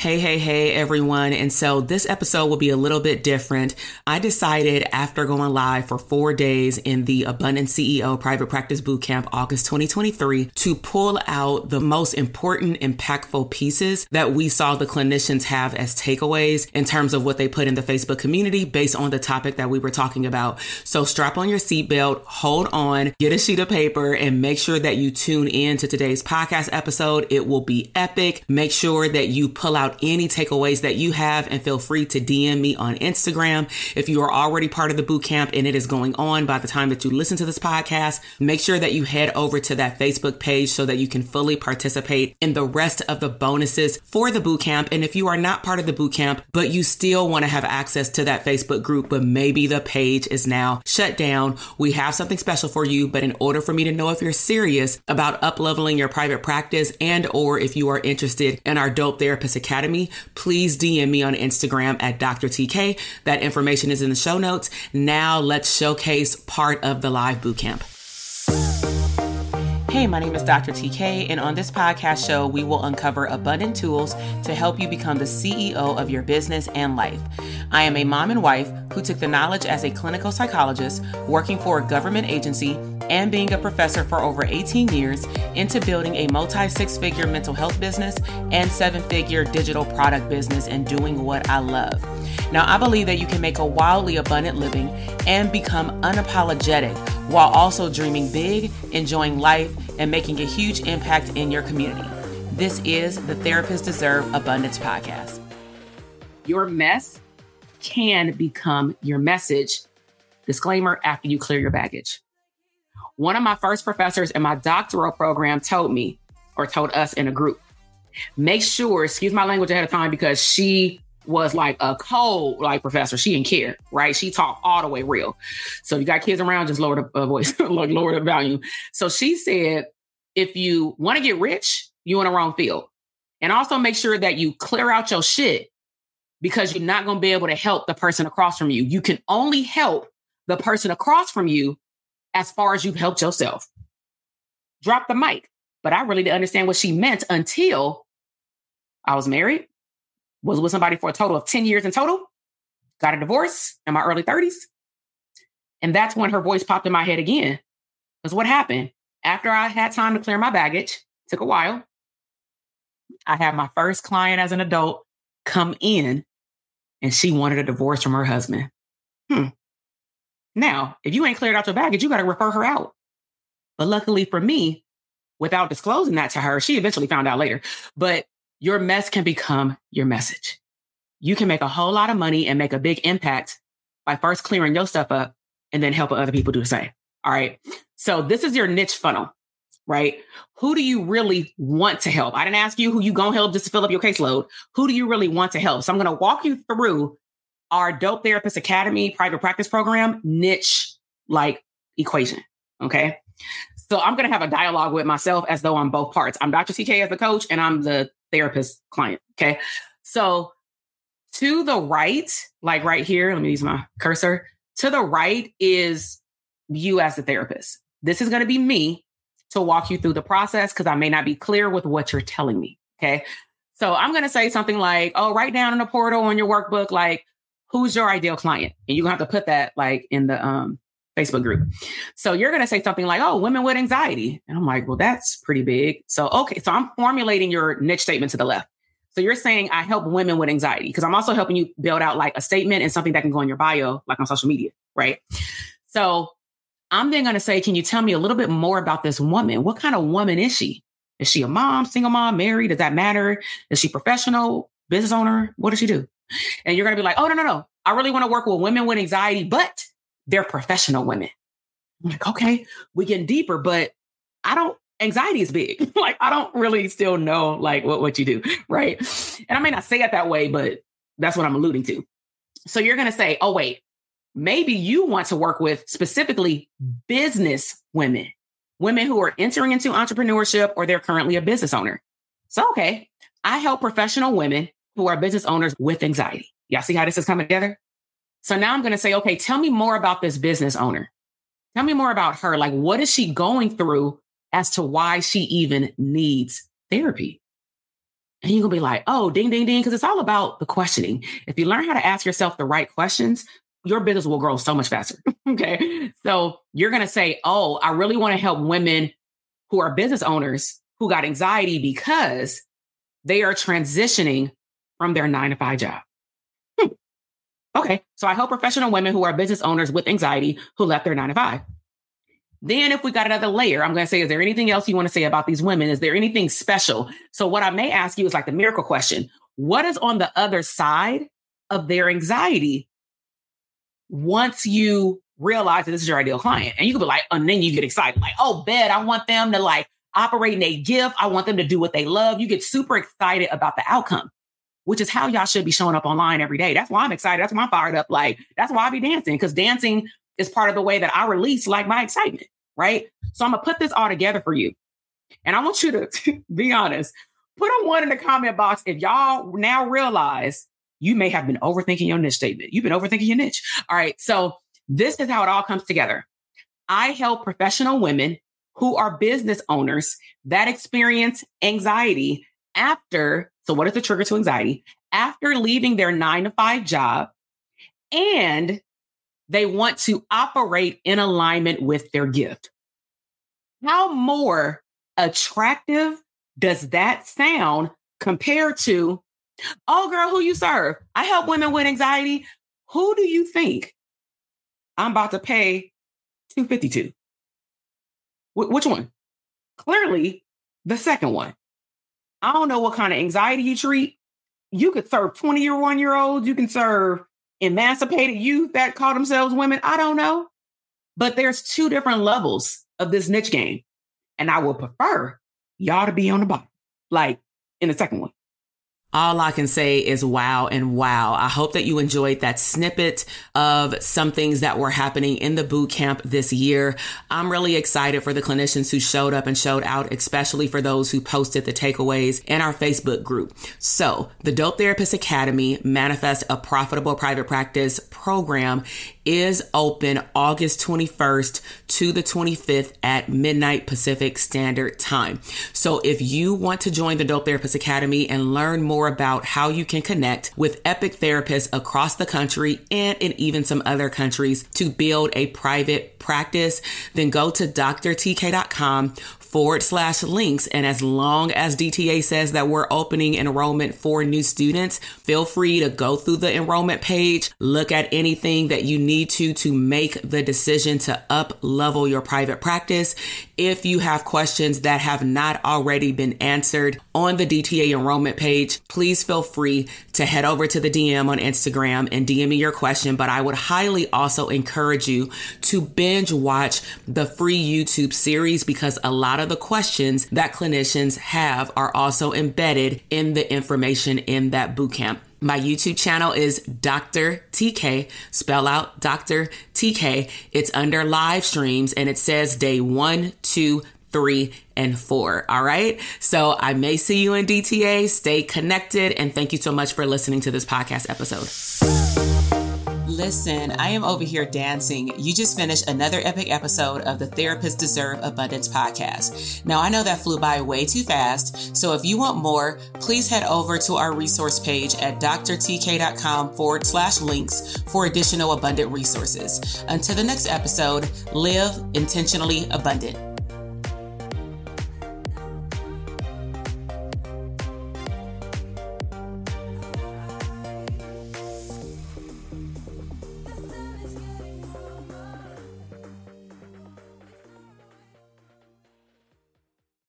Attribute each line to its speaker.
Speaker 1: Hey, hey, hey, everyone. And so this episode will be a little bit different. I decided after going live for four days in the Abundant CEO Private Practice Bootcamp August 2023 to pull out the most important, impactful pieces that we saw the clinicians have as takeaways in terms of what they put in the Facebook community based on the topic that we were talking about. So strap on your seatbelt, hold on, get a sheet of paper, and make sure that you tune in to today's podcast episode. It will be epic. Make sure that you pull out any takeaways that you have and feel free to DM me on Instagram. If you are already part of the boot camp and it is going on by the time that you listen to this podcast, make sure that you head over to that Facebook page so that you can fully participate in the rest of the bonuses for the boot camp. And if you are not part of the boot camp, but you still want to have access to that Facebook group, but maybe the page is now shut down, we have something special for you. But in order for me to know if you're serious about up leveling your private practice and or if you are interested in our dope therapist Academy, please DM me on Instagram at Dr. TK. That information is in the show notes. Now let's showcase part of the live bootcamp. Hey, my name is Dr. TK, and on this podcast show, we will uncover abundant tools to help you become the CEO of your business and life. I am a mom and wife who took the knowledge as a clinical psychologist, working for a government agency, and being a professor for over 18 years into building a multi six figure mental health business and seven figure digital product business and doing what I love. Now, I believe that you can make a wildly abundant living and become unapologetic while also dreaming big, enjoying life, and making a huge impact in your community. This is the Therapists Deserve Abundance podcast. Your mess can become your message. Disclaimer after you clear your baggage. One of my first professors in my doctoral program told me, or told us in a group, make sure, excuse my language ahead of time, because she was like a cold like professor. She didn't care, right? She talked all the way real. So you got kids around, just lower the uh, voice, lower the volume. So she said, if you want to get rich, you in the wrong field. And also make sure that you clear out your shit because you're not going to be able to help the person across from you. You can only help the person across from you as far as you've helped yourself. Drop the mic. But I really didn't understand what she meant until I was married, was with somebody for a total of 10 years in total, got a divorce in my early 30s. And that's when her voice popped in my head again. Because what happened? After I had time to clear my baggage, took a while. I had my first client as an adult come in and she wanted a divorce from her husband. Hmm. Now, if you ain't cleared out your baggage, you got to refer her out. But luckily for me, without disclosing that to her, she eventually found out later. But your mess can become your message. You can make a whole lot of money and make a big impact by first clearing your stuff up and then helping other people do the same. All right. So this is your niche funnel, right? Who do you really want to help? I didn't ask you who you gonna help just to fill up your caseload. Who do you really want to help? So I'm gonna walk you through our Dope Therapist Academy private practice program niche like equation. Okay. So I'm gonna have a dialogue with myself as though I'm both parts. I'm Dr. TK as the coach and I'm the therapist client. Okay. So to the right, like right here, let me use my cursor. To the right is you as the therapist. This is going to be me. to walk you through the process because I may not be clear with what you're telling me. Okay. So I'm going to say something like, oh, write down in the portal on your workbook, like, who's your ideal client? And you're to have to put that like in the um, Facebook group. So you're to say something like, oh, women with anxiety. And I'm like, well, that's pretty big. So, okay. So I'm formulating your niche statement to the left. So you're saying I help women with anxiety because I'm also helping you build out like a statement and something that can go in your bio, like on social media. Right. So I'm then going to say, can you tell me a little bit more about this woman? What kind of woman is she? Is she a mom, single mom, married? Does that matter? Is she professional, business owner? What does she do? And you're going to be like, oh, no, no, no. I really want to work with women with anxiety, but they're professional women. I'm like, okay, we get deeper, but I don't, anxiety is big. like, I don't really still know like what, what you do. Right. And I may not say it that way, but that's what I'm alluding to. So you're going to say, oh, wait, maybe you want to work with specifically business women, women who are entering into entrepreneurship or they're currently a business owner. So, okay, I help professional women who are business owners with anxiety. Y'all see how this is coming together? So now I'm going to say, okay, tell me more about this business owner. Tell me more about her. Like, what is she going through as to why she even needs therapy? And you're going to be like, oh, ding, ding, ding, because it's all about the questioning. If you learn how to ask yourself the right questions, your business will grow so much faster. okay. So you're going to say, oh, I really want to help women who are business owners who got anxiety because they are transitioning from their nine to five job. Hmm. Okay. So I help professional women who are business owners with anxiety who left their nine to five. Then, if we got another layer, I'm going to say, is there anything else you want to say about these women? Is there anything special? So, what I may ask you is like the miracle question What is on the other side of their anxiety once you realize that this is your ideal client? And you could be like, and then you get excited, like, oh, bet I want them to like operate in a gift. I want them to do what they love. You get super excited about the outcome which is how y'all should be showing up online every day. That's why I'm excited. That's why I'm fired up. Like, that's why I be dancing because dancing is part of the way that I release like my excitement, right? So I'm gonna put this all together for you. And I want you to be honest. Put a one in the comment box if y'all now realize you may have been overthinking your niche statement. You've been overthinking your niche. All right. So this is how it all comes together. I help professional women who are business owners that experience anxiety after so, what is the trigger to anxiety? After leaving their nine to five job and they want to operate in alignment with their gift. How more attractive does that sound compared to, oh, girl, who you serve? I help women with anxiety. Who do you think I'm about to pay 252? Wh- which one? Clearly, the second one. I don't know what kind of anxiety you treat. You could serve 20 year one year olds. You can serve emancipated youth that call themselves women. I don't know. But there's two different levels of this niche game. And I would prefer y'all to be on the bottom, like in the second one.
Speaker 2: All I can say is wow and wow. I hope that you enjoyed that snippet of some things that were happening in the boot camp this year. I'm really excited for the clinicians who showed up and showed out, especially for those who posted the takeaways in our Facebook group. So the Dope Therapist Academy Manifest a Profitable Private Practice program is open August 21st to the 25th at midnight Pacific Standard Time. So if you want to join the Dope Therapist Academy and learn more about how you can connect with epic therapists across the country and in even some other countries to build a private practice, then go to drtk.com forward slash links. And as long as DTA says that we're opening enrollment for new students, feel free to go through the enrollment page, look at anything that you need to to make the decision to up level your private practice. If you have questions that have not already been answered on the DTA enrollment page, please feel free to head over to the DM on Instagram and DM me your question. But I would highly also encourage you to binge watch the free YouTube series because a lot of the questions that clinicians have are also embedded in the information in that bootcamp. My YouTube channel is Dr. TK, spell out Dr. TK. It's under live streams and it says day one, two, three, and four. All right. So I may see you in DTA. Stay connected. And thank you so much for listening to this podcast episode.
Speaker 1: Listen, I am over here dancing. You just finished another epic episode of the Therapists Deserve Abundance podcast. Now, I know that flew by way too fast, so if you want more, please head over to our resource page at drtk.com forward slash links for additional abundant resources. Until the next episode, live intentionally abundant.